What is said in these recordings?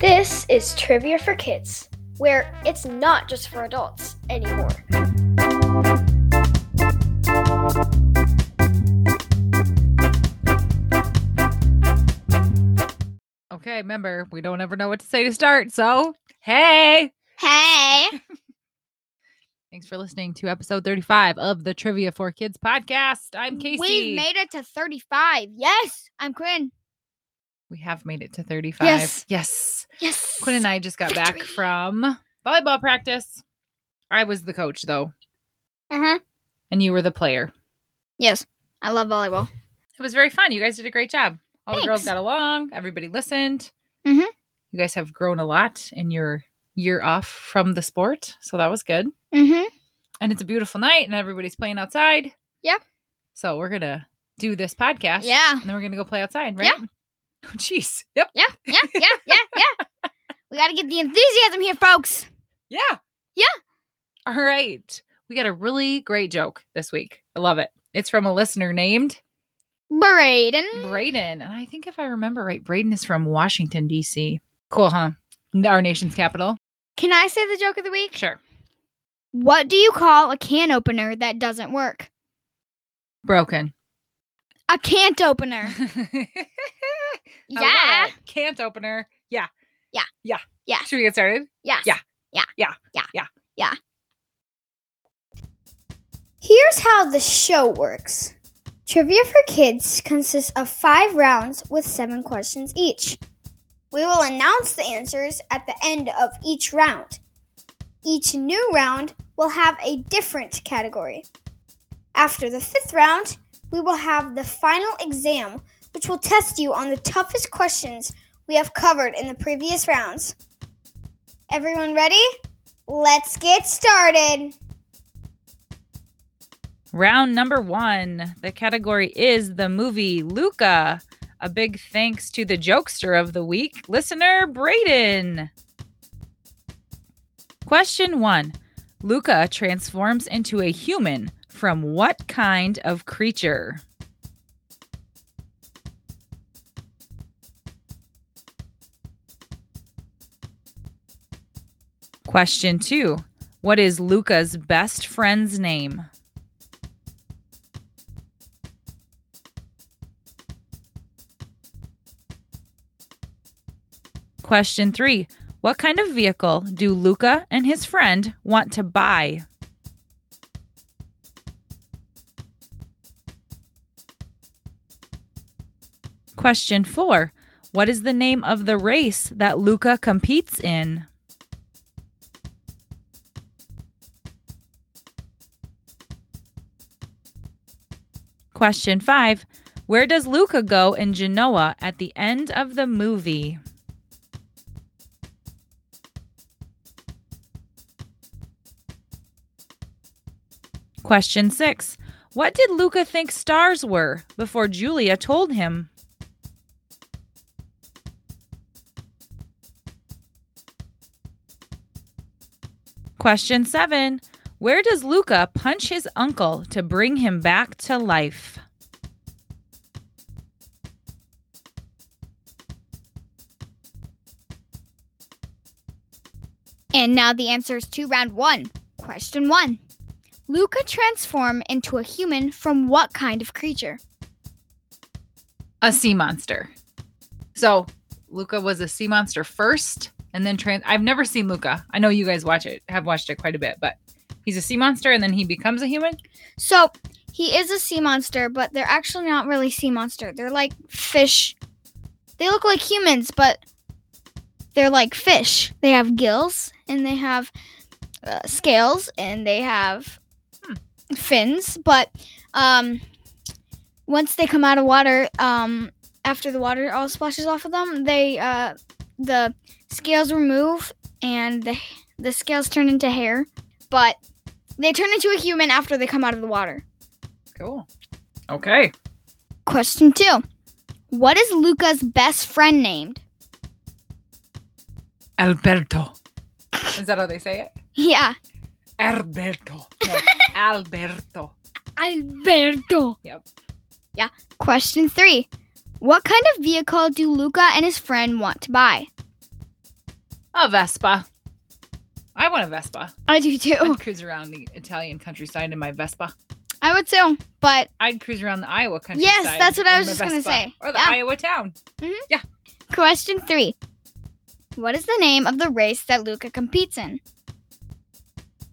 This is Trivia for Kids, where it's not just for adults anymore. Okay, remember, we don't ever know what to say to start. So, hey, Hey! Thanks for listening to episode 35 of the Trivia for Kids podcast. I'm Casey. We've made it to 35. Yes, I'm Quinn. we have made it to 35. Yes. Yes. Yes. Quinn and I just got back from volleyball practice. I was the coach, though, Uh huh. and you were the player. Yes, I love volleyball. It was very fun. You guys did a great job. All the girls got along. Everybody listened. Mhm. You guys have grown a lot in your year off from the sport. So that was good. Mm-hmm. And it's a beautiful night and everybody's playing outside. Yeah. So we're going to do this podcast. Yeah. And then we're going to go play outside, right? Yeah. Oh, jeez. Yep. Yeah. Yeah. Yeah. Yeah. Yeah. we got to get the enthusiasm here, folks. Yeah. Yeah. All right. We got a really great joke this week. I love it. It's from a listener named Braden. Braden. And I think if I remember right, Braden is from Washington, D.C. Cool, huh? Our nation's capital. Can I say the joke of the week? Sure. What do you call a can opener that doesn't work? Broken. A can't opener. I yeah. Can't opener. Yeah. Yeah. Yeah. Yeah. Should we get started? Yes. Yeah. Yeah. Yeah. Yeah. Yeah. Here's how the show works Trivia for Kids consists of five rounds with seven questions each. We will announce the answers at the end of each round. Each new round will have a different category. After the fifth round, we will have the final exam, which will test you on the toughest questions we have covered in the previous rounds. Everyone ready? Let's get started. Round number one. The category is the movie Luca. A big thanks to the jokester of the week, listener Braden. Question one Luca transforms into a human from what kind of creature? Question two What is Luca's best friend's name? Question three What kind of vehicle do Luca and his friend want to buy? Question four What is the name of the race that Luca competes in? Question five Where does Luca go in Genoa at the end of the movie? Question six What did Luca think stars were before Giulia told him? Question seven Where does Luca punch his uncle to bring him back to life? And now the answers to round one. Question one. Luca transform into a human from what kind of creature? A sea monster. So Luca was a sea monster first, and then trans. I've never seen Luca. I know you guys watch it, have watched it quite a bit, but he's a sea monster, and then he becomes a human. So he is a sea monster, but they're actually not really sea monster. They're like fish. They look like humans, but they're like fish. They have gills and they have uh, scales and they have fins. But um, once they come out of water, um, after the water all splashes off of them, they uh, the scales remove and the the scales turn into hair. But they turn into a human after they come out of the water. Cool. Okay. Question two. What is Luca's best friend named? Alberto. Is that how they say it? Yeah. Alberto. No, Alberto. Alberto. Yep. Yeah. Question three. What kind of vehicle do Luca and his friend want to buy? A Vespa. I want a Vespa. I do too. I'd cruise around the Italian countryside in my Vespa. I would too, but I'd cruise around the Iowa countryside. Yes, that's what I was my just gonna say. Or the Yeah. Iowa town. Mm-hmm. Yeah. Question three. What is the name of the race that Luca competes in?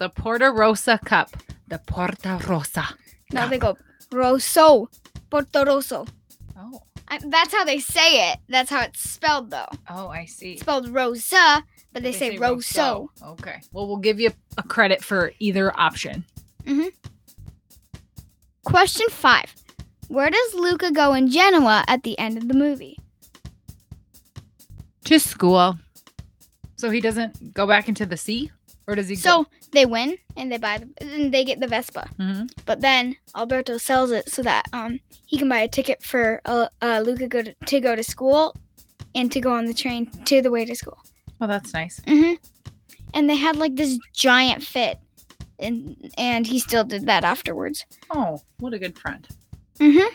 The Porta Rosa Cup. The Porta Rosa. No, they go Rosso. Porto Rosso. Oh. I, that's how they say it. That's how it's spelled, though. Oh, I see. It's spelled Rosa, but they, say, Rosso. Okay. Well, we'll give you a credit for either option. Mhm. Question five. Where does Luca go in Genoa at the end of the movie? To school. So he doesn't go back into the sea? Or does he So they win and they buy the, and they get the Vespa. go? hmm But then Alberto sells it so that um he can buy a ticket for uh, uh Luca go to, to go to school and to go on the train to the way to school. Oh, that's nice. hmm And they had like this giant fit, and and he still did that afterwards. Oh, what a good friend. hmm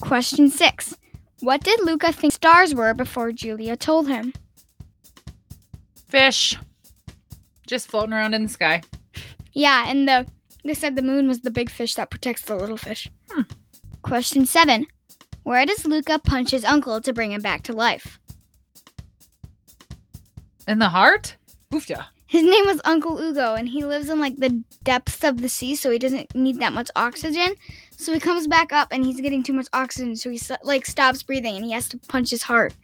Question six: What did Luca think stars were before Giulia told him? Fish. Just floating around in the sky. Yeah, and the they said the moon was the big fish that protects the little fish. Hmm. Question seven: Where does Luca punch his uncle to bring him back to life? In the heart? Oofta. His name was Uncle Ugo, and he lives in like the depths of the sea, so he doesn't need that much oxygen. So he comes back up, and he's getting too much oxygen, so he like stops breathing, and he has to punch his heart.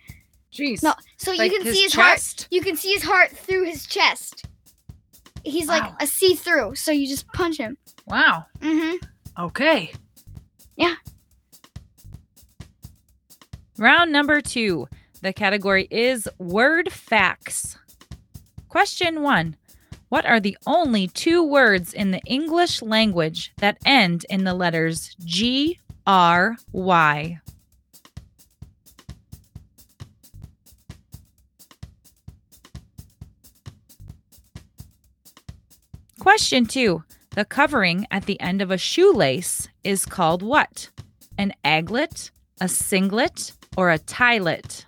Jeez. No, so Like you can see his heart. chest? You can see his heart through his chest. He's like Wow. a see-through, so you just punch him. Wow. Mm-hmm. Okay. Yeah. Round number two. The category is word facts. Question one What are the only two words in the English language that end in the letters G, R, Y? Question two The covering at the end of a shoelace is called what? An aglet, a singlet, or a tielet?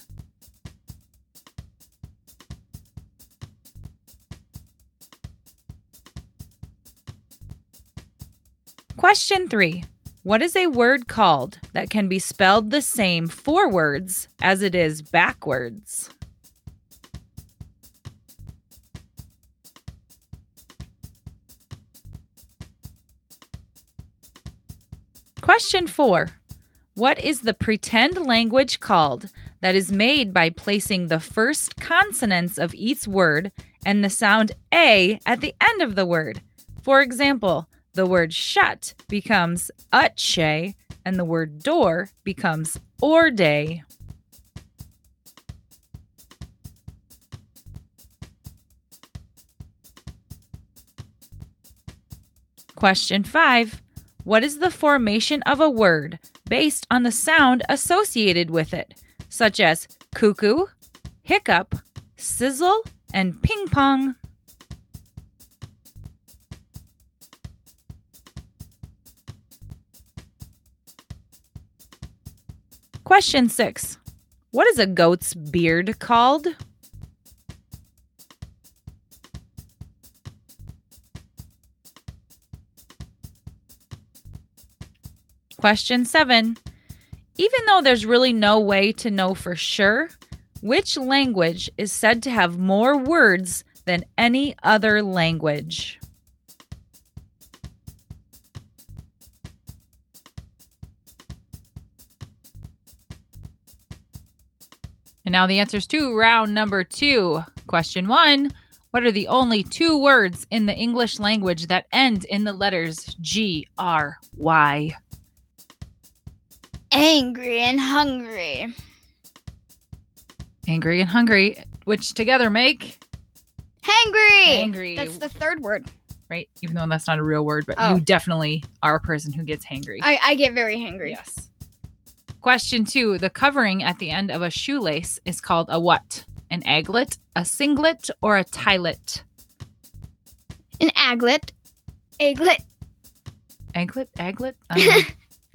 Question three What is a word called that can be spelled the same forwards as it is backwards? Question four What is the pretend language called that is made by placing the first consonants of each word and the sound A at the end of the word? For example, the word shut becomes utshe and the word door becomes orde. Question five What is the formation of a word based on the sound associated with it, such as cuckoo, hiccup, sizzle, and ping pong? Question six What is a goat's beard called? Question seven. Even though there's really no way to know for sure, which language is said to have more words than any other language? And now the answers to round number two. Question one What are the only two words in the English language that end in the letters G, R, Y? Angry and hungry. Angry and hungry, which together make Hangry. Hangry. That's the third word. right? Even though that's not a real word, but Oh. you definitely are a person who gets hangry. I, I get very hangry. Yes. Question two The covering at the end of a shoelace is called a what? An aglet, a singlet, or a tielet? An Aglet. Aglet. Aglet? Aglet? Um,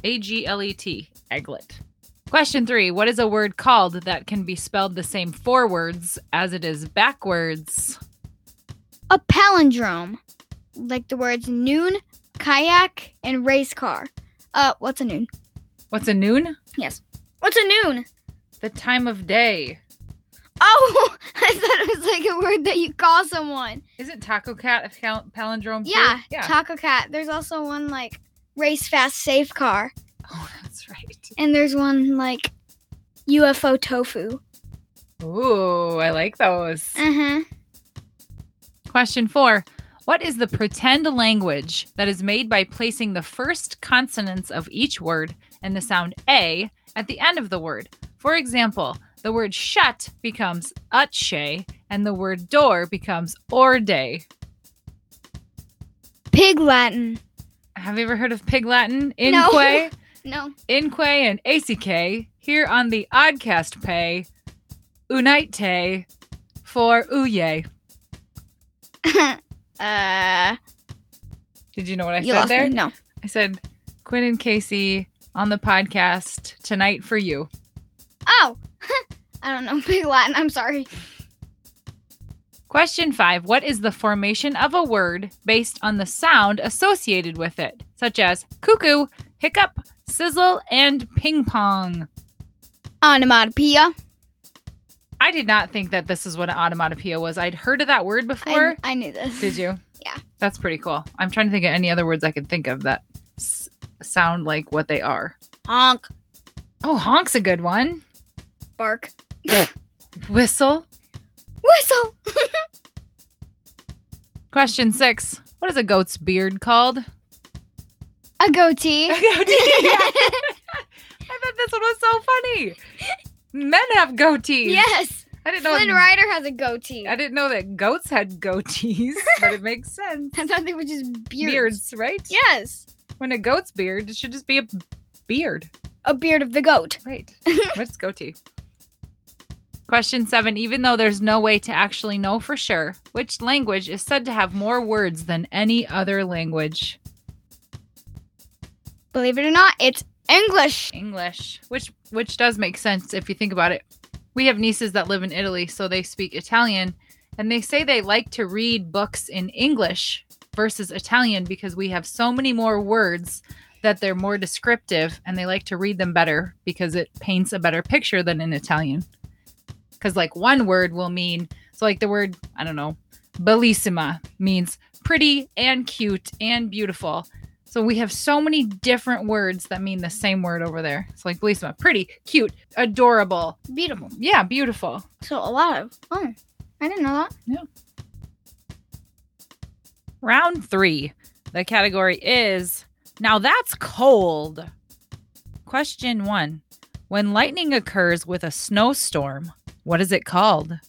I don't know. A G L E T. Aglet. Question three What is a word called that can be spelled the same forwards as it is backwards? A palindrome. Like the words noon, kayak, and race car. Uh, what's a noon? What's a noon? Yes. What's a noon? The time of day. Oh, I thought it was like a word that you call someone. Isn't Taco Cat a cal- palindrome? too? Yeah, Yeah. Taco Cat. There's also one like race fast safe car, oh, that's right. and there's one like UFO tofu. Ooh, I like those. Uh huh. Question four What is the pretend language that is made by placing the first consonants of each word and the sound A at the end of the word? For example, the word shut becomes utshe and the word door becomes orde. Pig Latin. Have you ever heard of Pig Latin? Inque, No. Inque, and ACK here on the Oddcast Pay, Unite for Uye. uh, Did you know what I said there? me. No. I said Quinn and Casey on the podcast tonight for you. Oh, I don't know Pig Latin. I'm sorry. Question five What is the formation of a word based on the sound associated with it, such as cuckoo, hiccup, sizzle, and ping pong? Onomatopoeia. I did not think that this is what an onomatopoeia was. I'd heard of that word I, before. I knew this. Did you? Yeah. That's pretty cool. I'm trying to think of any other words I could think of that s- sound like what they are. Honk. Oh, honk's a good one. Bark. Whistle. Whistle. Question six What is a goat's beard called? A goatee. A goatee. I thought this one was so funny. Men have goatees. yes. I didn't know. Flynn Rider has a goatee. I didn't know that goats had goatees, but it makes sense. I thought they were just beards. Beards, right? Yes. When a goat's beard, it should just be a beard. A beard of the goat. Right. What's goatee? Question seven. Even though there's no way to actually know for sure, which language is said to have more words than any other language? Believe it or not, it's English. English, which which does make sense if you think about it. We have nieces that live in Italy, so they speak Italian, and they say they like to read books in English versus Italian because we have so many more words that they're more descriptive and they like to read them better because it paints a better picture than in Italian. Cuz like one word will mean so like the word, I don't know, bellissima means pretty and cute and beautiful. So we have so many different words that mean the same word over there. It's like bellissima, pretty, cute, adorable. Beautiful. Yeah, beautiful. So a lot of. Oh, I didn't know that. Yeah. Round three. The category is now that's cold. Question one When lightning occurs with a snowstorm, what is it called?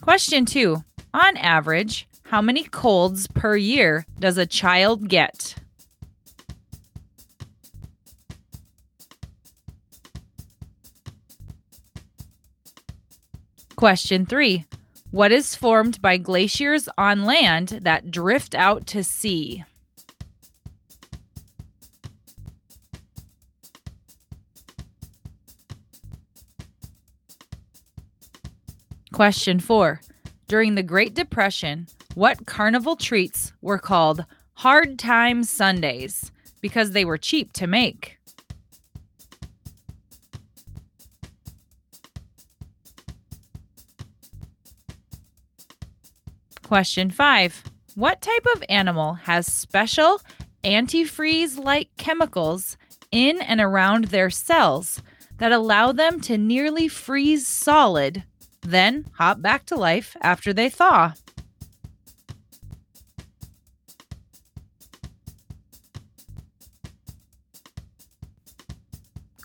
Question two On average, how many colds per year does a child get? Question three What is formed by glaciers on land that drift out to sea? Question four During the Great Depression, what carnival treats were called hard time sundaes because they were cheap to make? Question five What type of animal has special antifreeze like chemicals in and around their cells that allow them to nearly freeze solid, then hop back to life after they thaw?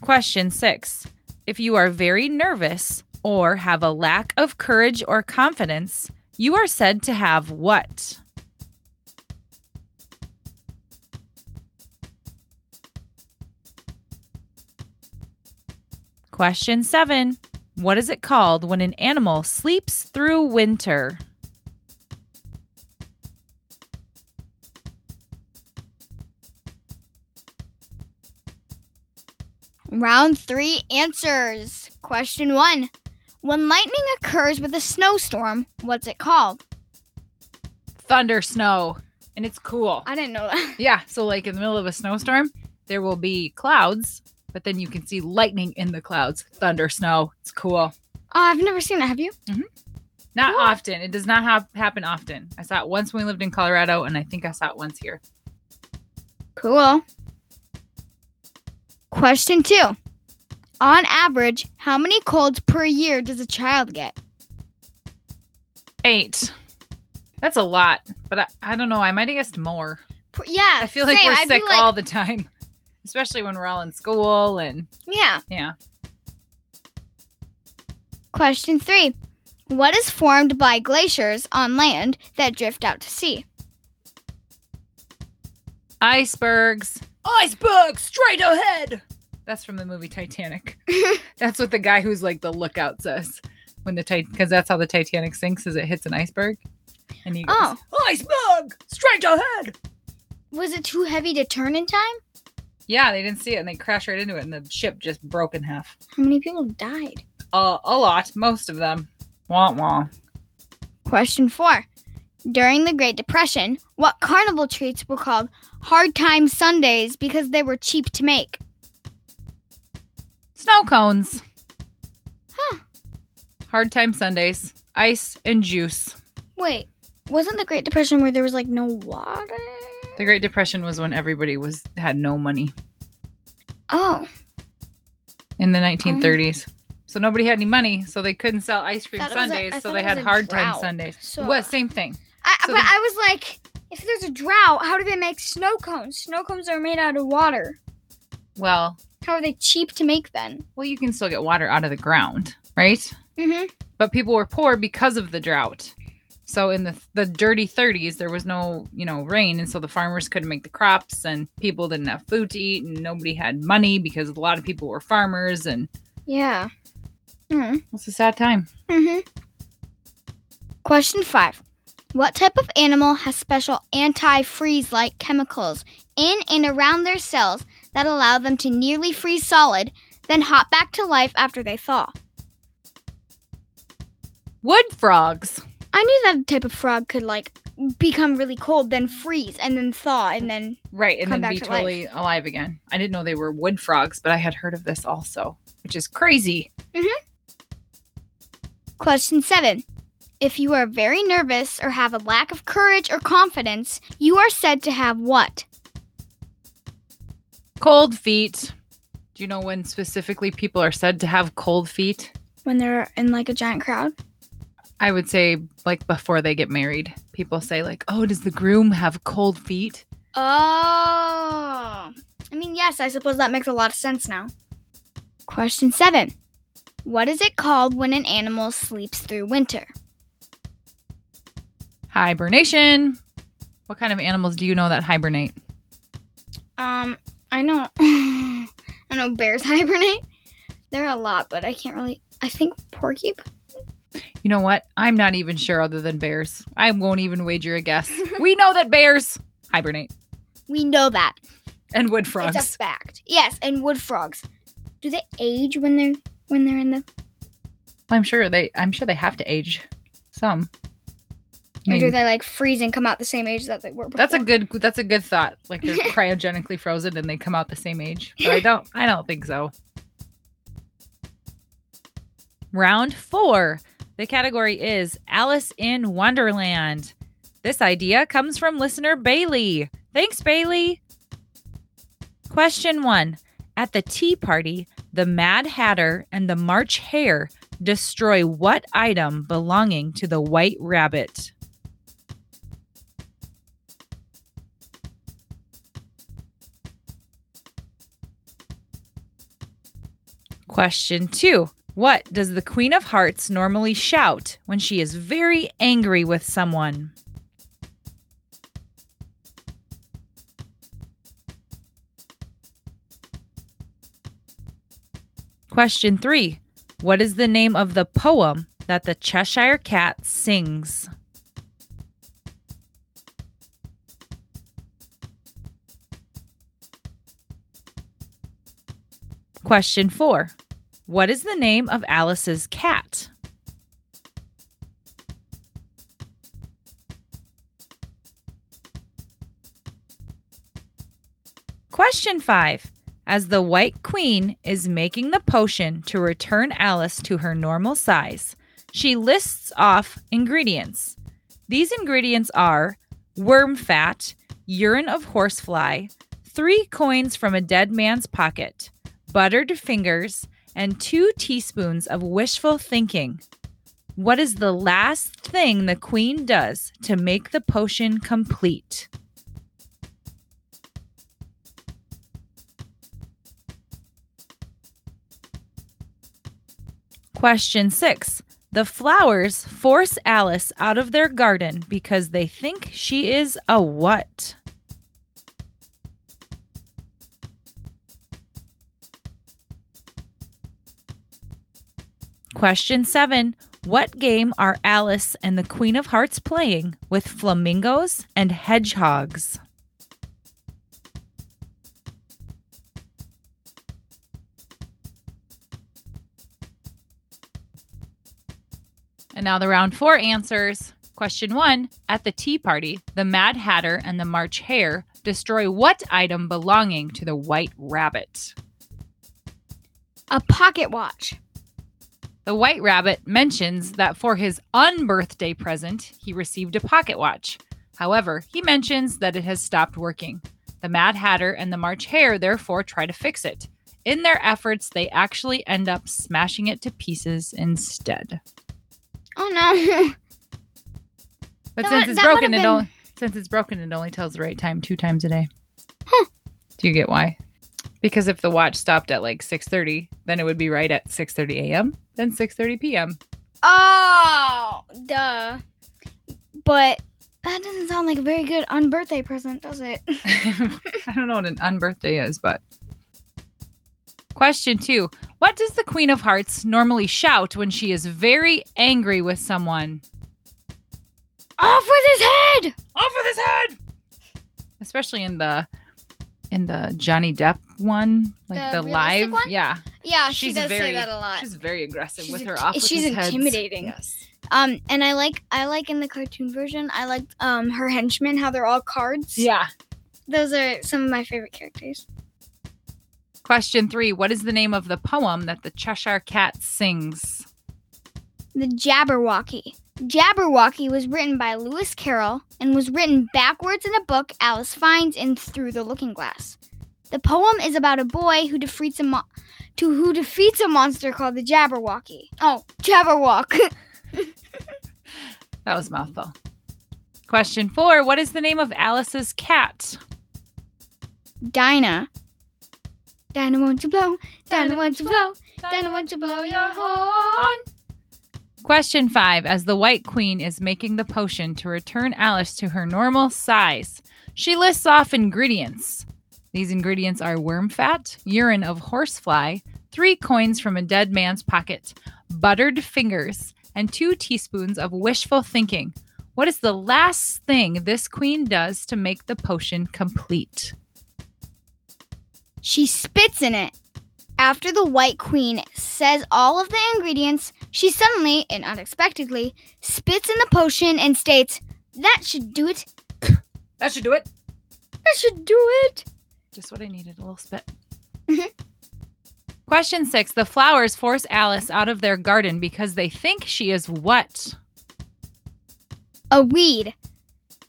Question six If you are very nervous or have a lack of courage or confidence, you are said to have what? Question seven What is it called when an animal sleeps through winter? Round three answers. Question one. When lightning occurs with a snowstorm, what's it called? Thunder snow. And it's cool. I didn't know that. Yeah. So, like in the middle of a snowstorm, there will be clouds, but then you can see lightning in the clouds. Thunder snow. It's cool. Oh, I've never seen that. Have you? Mm-hmm. Not Cool. often. It does not hap happen often. I saw it once when we lived in Colorado, and I think I saw it once here. Cool. Question two. On average, how many colds per year does a child get? Eight. That's a lot, but I, I don't know. I might have guessed more. Yeah. I feel like same. we're I'd sick like- all the time, especially when we're all in school and Yeah. yeah. Question three. What is formed by glaciers on land that drift out to sea? Icebergs. Icebergs straight ahead. That's from the movie Titanic. that's what the guy who's like the lookout says when the because that's how the Titanic sinks is it hits an iceberg. And he goes, Oh. "Iceberg straight ahead." Was it too heavy to turn in time? Yeah, they didn't see it and they crashed right into it, and the ship just broke in half. How many people died? Uh, a lot, most of them. Wah wah. Question four. During the Great Depression, what carnival treats were called hard time sundaes because they were cheap to make? Snow cones. Huh. Hard time Sundays. Ice and juice. Wait, wasn't the Great Depression where there was like no water? The Great Depression was when everybody was had no money Oh, in the 1930s. So nobody had any money, so they couldn't sell ice cream Thought it was a- sundaes, I so thought they it had was a hard time drought. sundaes. So- what? Same thing. I, So but the- I was like, if there's a drought, how do they make snow cones? Snow cones are made out of water. Well, How are they cheap to make then? well, you can still get water out of the ground, right? Mm-hmm. But people were poor because of the drought. So in the the dirty 30s, there was no you know rain, and so the farmers couldn't make the crops, and people didn't have food to eat, and nobody had money because a lot of people were farmers, and Yeah. Mm-hmm. it's a sad time. Mm-hmm. Question five. What type of animal has special anti-freeze like chemicals in and around their cells that allow them to nearly freeze solid, then hop back to life after they thaw? Wood frogs. I knew that type of frog could like become really cold, then freeze, and then thaw, and then Right, and come then back be to totally alive again. I didn't know they were wood frogs, but I had heard of this also, which is crazy. Mm-hmm. Question seven. If you are very nervous or have a lack of courage or confidence, you are said to have what? Cold feet. Do you know when specifically people are said to have cold feet? When they're in like a giant crowd? I would say like before they get married. People say like, "Oh, does the groom have cold feet?" Oh. I mean, yes, I suppose that makes a lot of sense now. Question seven. What is it called when an animal sleeps through winter? Hibernation. What kind of animals do you know that hibernate? Um, I know. I know bears hibernate. There are a lot, but I can't really. I think porcupine. You know what? I'm not even sure other than bears. I won't even wager a guess. we know that bears hibernate We know that. and wood It's frogs. a fact. Yes, and wood frogs. Do they age when they're when they're in the? I'm sure they I'm sure they have to age some. I Or do they like freeze and come out the same age that they were? Before? that's a good that's a good thought. Like they're cryogenically frozen and they come out the same age. But I don't I don't think so. Round 4. The category is Alice in Wonderland. This idea comes from listener Bailey. Thanks Bailey. Question 1. At the tea party, the Mad Hatter and the March Hare destroy what item belonging to the White Rabbit? Question two What does the Queen of Hearts normally shout when she is very angry with someone? Question three What is the name of the poem that the Cheshire Cat sings? Question four What is the name of Alice's cat? Question five. As the White Queen is making the potion to return Alice to her normal size, she lists off ingredients. These ingredients are worm fat, urine of horsefly, three coins from a dead man's pocket, buttered fingers, and two teaspoons of wishful thinking. What is the last thing the queen does to make the potion complete? Question six. The flowers force Alice out of their garden because they think she is a what? Question seven. What game are Alice and the Queen of Hearts playing with flamingos and hedgehogs? And now the round four answers. Question one At the tea party, the Mad Hatter and the March Hare destroy what item belonging to the White Rabbit? A pocket watch. The White Rabbit mentions that for his unbirthday present, he received a pocket watch. However, he mentions that it has stopped working. The Mad Hatter and the March Hare therefore try to fix it. In their efforts, they actually end up smashing it to pieces instead. Oh no. But That since it's broken, it been- only since it's broken, it only tells the right time two times a day. Huh. Do you get why? Because if the watch stopped at like six thirty, then it would be right at six thirty a.m. Then six thirty p.m. Oh, duh. But that doesn't sound like a very good unbirthday present, does it? I don't know what an unbirthday is, but question two: What does the Queen of Hearts normally shout when she is very angry with someone? Off with his head! Off with his head! Especially in the in the Johnny Depp one, like The the, live, one? yeah. Yeah, she She's does very- say that a lot. She's very aggressive She's with her off. She's intimidating. Yes. Um, and I like I like in the cartoon version, I like um her henchmen how they're all cards. Yeah. those are some of my favorite characters. Question three: What is the name of the poem that the Cheshire Cat sings? The Jabberwocky. Jabberwocky was written by Lewis Carroll and was written backwards in a book Alice finds in Through the Looking Glass. The poem is about a boy who defeats a mo- to who defeats a monster called the Jabberwocky. Oh, Jabberwock. That was a mouthful. Question four: What is the name of Alice's cat? Dinah. Dinah, won't you blow? Dinah, won't you blow? Dinah, won't you blow your horn? Question five: As the White Queen is making the potion to return Alice to her normal size, she lists off ingredients. These ingredients are worm fat, urine of horsefly, three coins from a dead man's pocket, buttered fingers, and two teaspoons of wishful thinking. What is the last thing this queen does to make the potion complete? She spits in it. After the White Queen says all of the ingredients, she suddenly and unexpectedly spits in the potion and states, That should do it. That should do it. That should do it. Just what I needed, a little spit. Mhm. Question six The flowers force Alice out of their garden because they think she is what? A weed.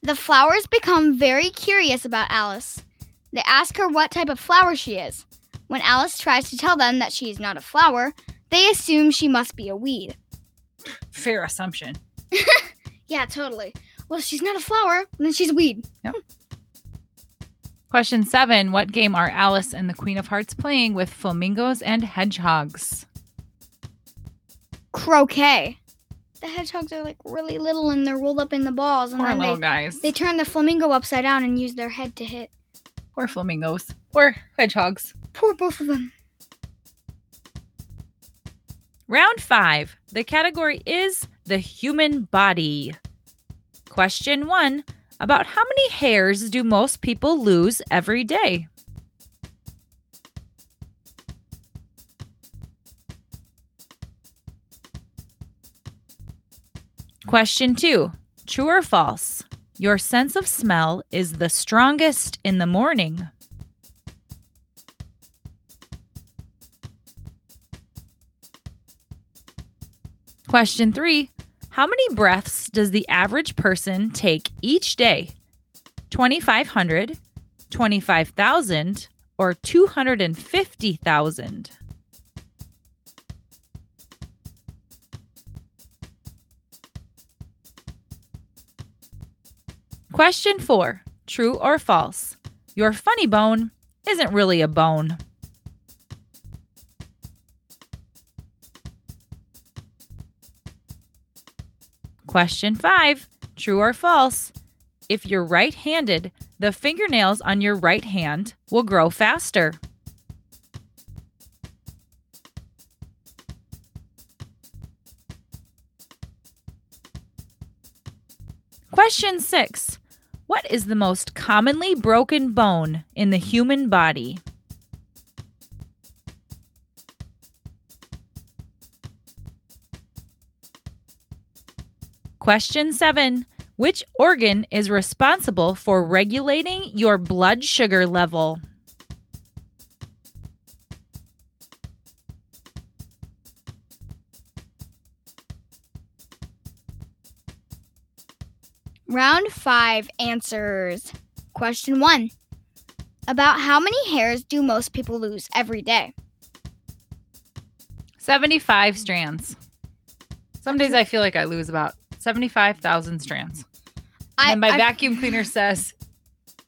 The flowers become very curious about Alice. They ask her what type of flower she is. When Alice tries to tell them that she is not a flower, they assume she must be a weed. Fair assumption. Yeah, totally. Well, she's not a flower, then she's a weed. Yep. Question seven What game are Alice and the Queen of Hearts playing with flamingos and hedgehogs? Croquet. The hedgehogs are like really little and they're rolled up in the balls, and Poor then little they, guys. they turn the flamingo upside down and use their head to hit. Poor flamingos. Poor hedgehogs. Poor both of them. Round five. The category is the human body. Question one About how many hairs do most people lose every day? Question two True or false? Your sense of smell is the strongest in the morning. Question three How many breaths does the average person take each day? 2,500, 25,000, or 250,000? Question four True or false? Your funny bone isn't really a bone. Question five True or false? If you're right handed, the fingernails on your right hand will grow faster. Question six What is the most commonly broken bone in the human body? Question seven Which organ is responsible for regulating your blood sugar level? Round five answers. Question one About how many hairs do most people lose every day? 75 strands. Some days I feel like I lose about 75,000 strands. And my I, vacuum cleaner says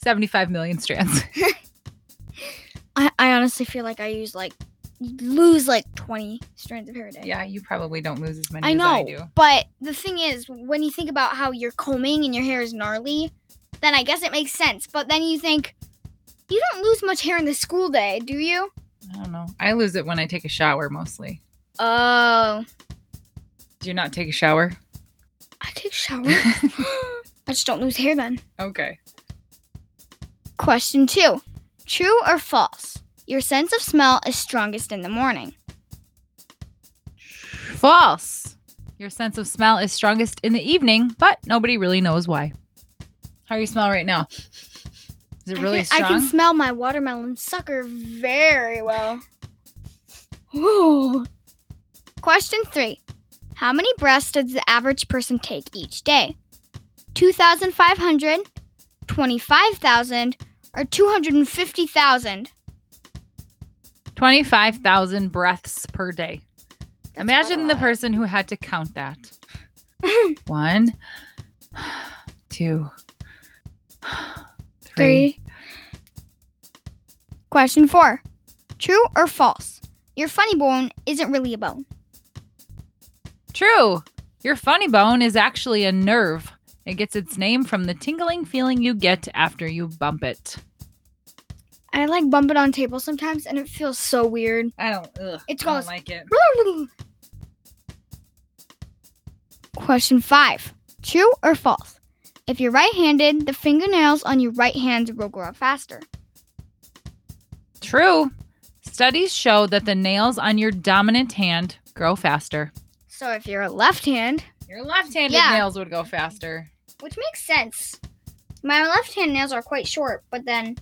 75 million strands. I, I honestly feel like I use like lose like 20 strands of hair a day. yeah, you probably don't lose as many I as know, I do. but the thing is, when you think about how you're combing and your hair is gnarly, then I guess it makes sense. But then you think, you don't lose much hair in the school day, do you? I don't know. I lose it when I take a shower mostly. Oh, Do you not take a shower? I take a shower. I just don't lose hair then. okay. Question two True or false? Your sense of smell is strongest in the morning. False. Your sense of smell is strongest in the evening, but nobody really knows why. How do you smell right now? Is it really I can, strong? I can smell my watermelon sucker very well. Ooh. Question three How many breaths does the average person take each day? 2,500, 25,000, or 250,000? 25,000 breaths per day. That's Imagine the person who had to count that. One, two, three. Three. Question four True or false? Your funny bone isn't really a bone. True. Your funny bone is actually a nerve. It gets its name from the tingling feeling you get after you bump it. I like bump it on tables sometimes and it feels so weird. I don't. Ugh, It's I don't like it. Question five True or false? If you're right handed, the fingernails on your right hand will grow faster. True. Studies show that the nails on your dominant hand grow faster. So if you're a left hand, Your left-handed Yeah. nails would go faster. which makes sense. My left hand nails are quite short, but then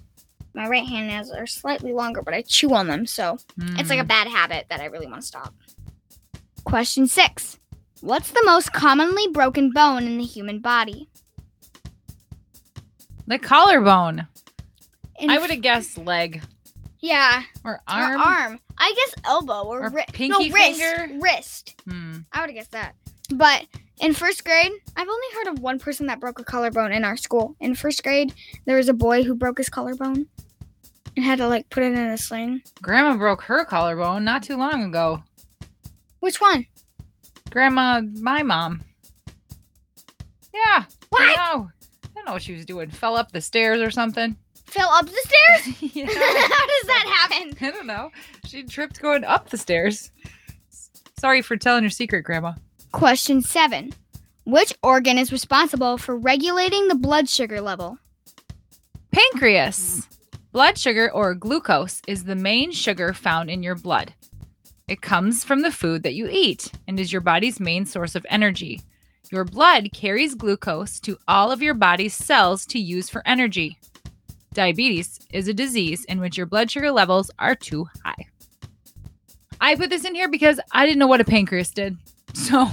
my right hand nails are slightly longer, but I chew on them, so it's like a Mm. bad habit that I really want to stop. Question six What's the most commonly broken bone in the human body? the collarbone. In I would have guessed leg Yeah, or or arm. arm. I guess elbow or, Or ri- pinky no, wrist. finger? Wrist. Hmm. I would have guessed that. But in first grade, I've only heard of one person that broke a collarbone in our school. In first grade, there was a boy who broke his collarbone and had to like put it in a sling. Grandma broke her collarbone not too long ago. Which one? Grandma, my mom. Yeah. I What? don't know. I don't know what she was doing. Fell up the stairs or something. Fell up the stairs? yeah. How does that happen? I don't know. She tripped going up the stairs. Sorry for telling your secret, Grandma. Question seven Which organ is responsible for regulating the blood sugar level? Pancreas. Blood sugar or glucose is the main sugar found in your blood. It comes from the food that you eat and is your body's main source of energy. Your blood carries glucose to all of your body's cells to use for energy. Diabetes is a disease in which your blood sugar levels are too high. I put this in here because I didn't know what a pancreas did. So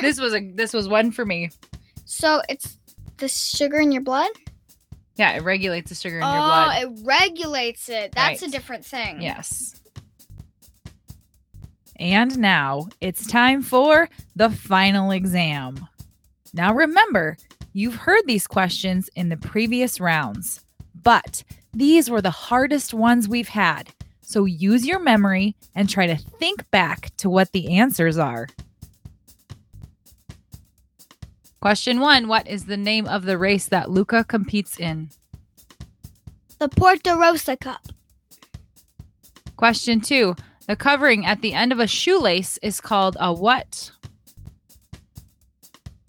this was a this was one for me. So it's the sugar in your blood? Yeah, it regulates the sugar in your oh, blood. oh, it regulates it. That's a different thing. Yes. And now it's time for the final exam. Now remember, you've heard these questions in the previous rounds, but these were the hardest ones we've had. So use your memory and try to think back to what the answers are. Question one What is the name of the race that Luca competes in? The Portorosso Cup. Question two The covering at the end of a shoelace is called a what?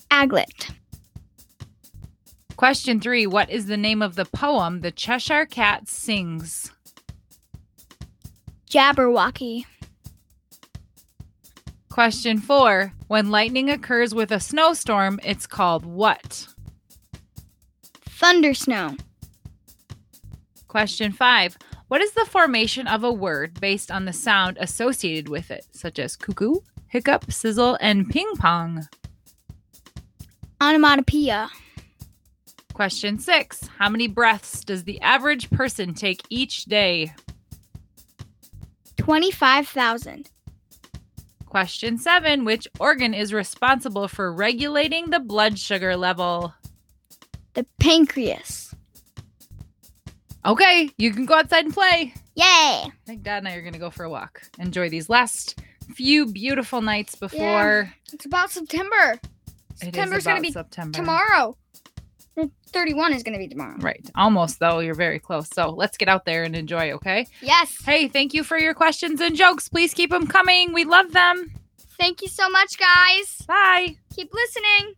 Aglet. Question three What is the name of the poem the Cheshire Cat sings? Jabberwocky. Question four When lightning occurs with a snowstorm, it's called what? Thundersnow. Question five What is the formation of a word based on the sound associated with it, such as cuckoo, hiccup, sizzle, and ping pong? Onomatopoeia. Question six How many breaths does the average person take each day? 25,000. Question seven Which organ is responsible for regulating the blood sugar level? The pancreas. Okay, you can go outside and play. Yay! I think Dad and I are going to go for a walk. Enjoy these last few beautiful nights before It's about September. September's gonna be September. Tomorrow. The 31 is going to be tomorrow. Right. Almost, though. You're very close. So let's get out there and enjoy, okay? Yes. Hey, thank you for your questions and jokes. Please keep them coming. We love them. Thank you so much, guys. Bye. Keep listening.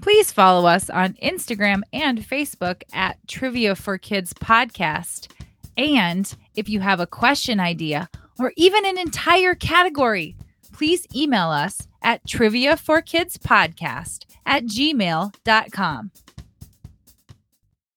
Please follow us on Instagram and Facebook at Trivia for Kids Podcast. And if you have a question idea or even an entire category, please email us at trivia for kids podcast at gmail.com.